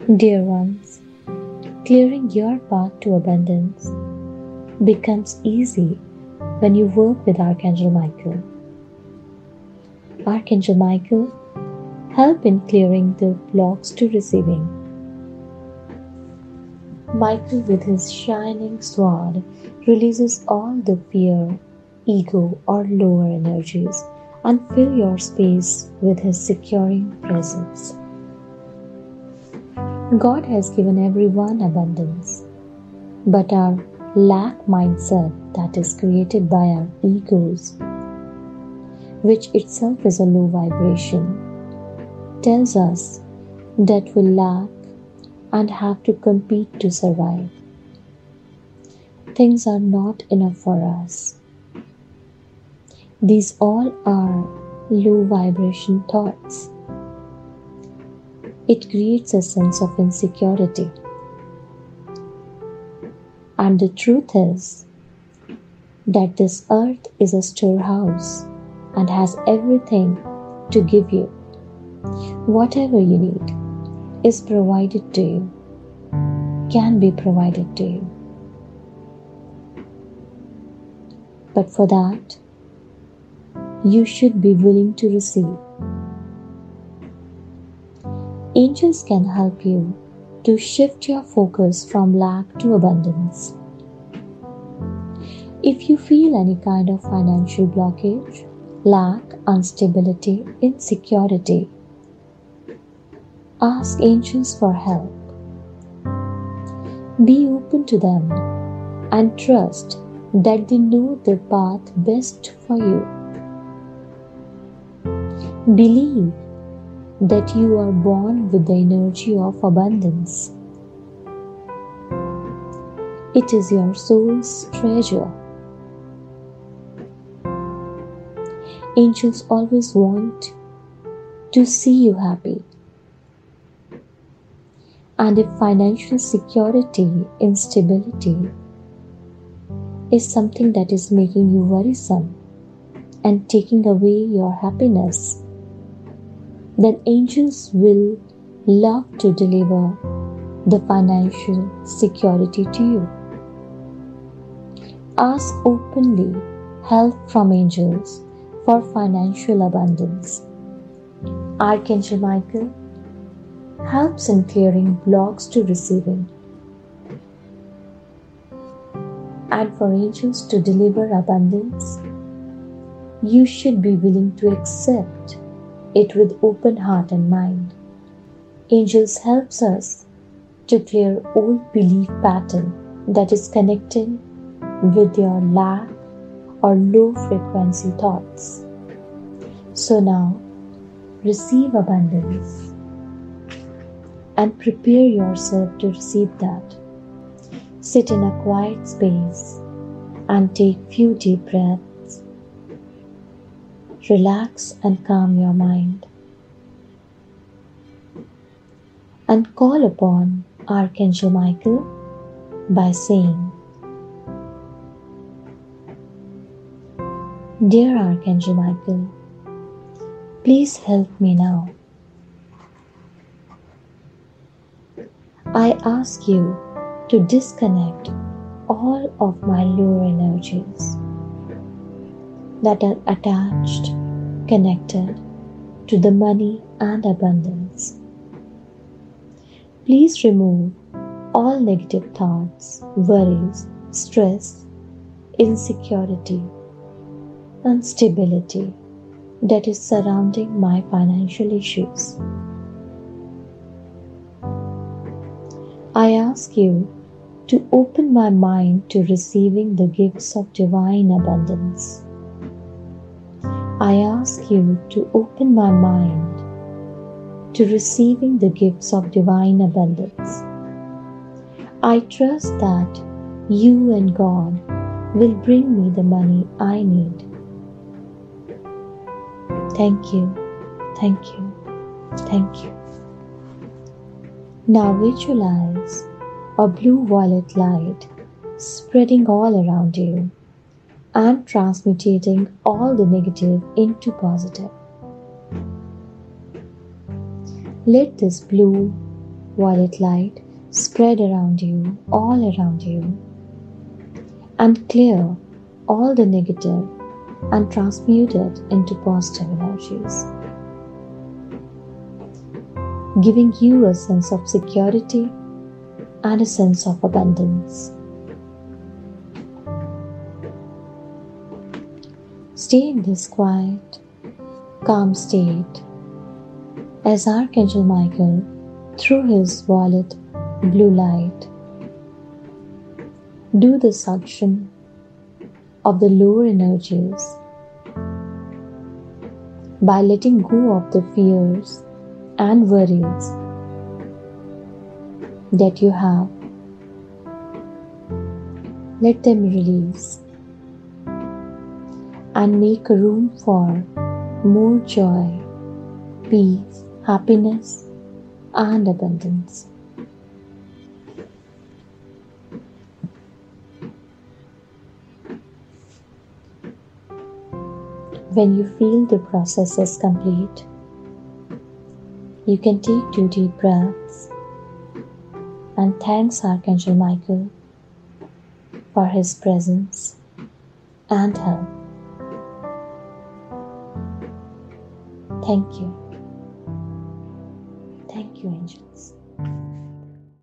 Dear ones, clearing your path to abundance becomes easy when you work with Archangel Michael. Archangel Michael help in clearing the blocks to receiving. Michael, with his shining sword, releases all the fear, ego, or lower energies and fill your space with his securing presence. God has given everyone abundance, but our lack mindset that is created by our egos, which itself is a low vibration, tells us that we lack and have to compete to survive. Things are not enough for us. These all are low vibration thoughts. It creates a sense of insecurity. And the truth is that this earth is a storehouse and has everything to give you. Whatever you need is provided to you, can be provided to you. But for that, you should be willing to receive. Angels can help you to shift your focus from lack to abundance. If you feel any kind of financial blockage, lack, instability, insecurity, ask angels for help. Be open to them and trust that they know the path best for you. Believe that you are born with the energy of abundance. It is your soul's treasure. Angels always want to see you happy. And if financial security, instability is something that is making you worrisome and taking away your happiness, then angels will love to deliver the financial security to you. Ask openly help from angels for financial abundance. Archangel Michael helps in clearing blocks to receiving. And for angels to deliver abundance, you should be willing to accept it with open heart and mind. Angels helps us to clear old belief pattern that is connected with your lack or low frequency thoughts. So now receive abundance and prepare yourself to receive that. Sit in a quiet space and take few deep breaths relax and calm your mind. And call upon Archangel Michael by saying, Dear Archangel Michael, please help me now. I ask you to disconnect all of my lower energies that are attached, connected to the money and abundance. Please remove all negative thoughts, worries, stress, insecurity, instability that is surrounding my financial issues. I ask you to open my mind to receiving the gifts of divine abundance. You to open my mind to receiving the gifts of divine abundance. I trust that you and God will bring me the money I need. Thank you, thank you, thank you. Now visualize a blue violet light spreading all around you and transmutating all the negative into positive. Let this blue violet light spread around you, all around you, and clear all the negative and transmute it into positive energies, giving you a sense of security and a sense of abundance. Stay in this quiet, calm state as Archangel Michael, through his violet blue light, do the suction of the lower energies by letting go of the fears and worries that you have. Let them release and make room for more joy, peace, happiness, and abundance. When you feel the process is complete, you can take two deep breaths and thanks Archangel Michael for his presence and help. Thank you. Thank you, angels.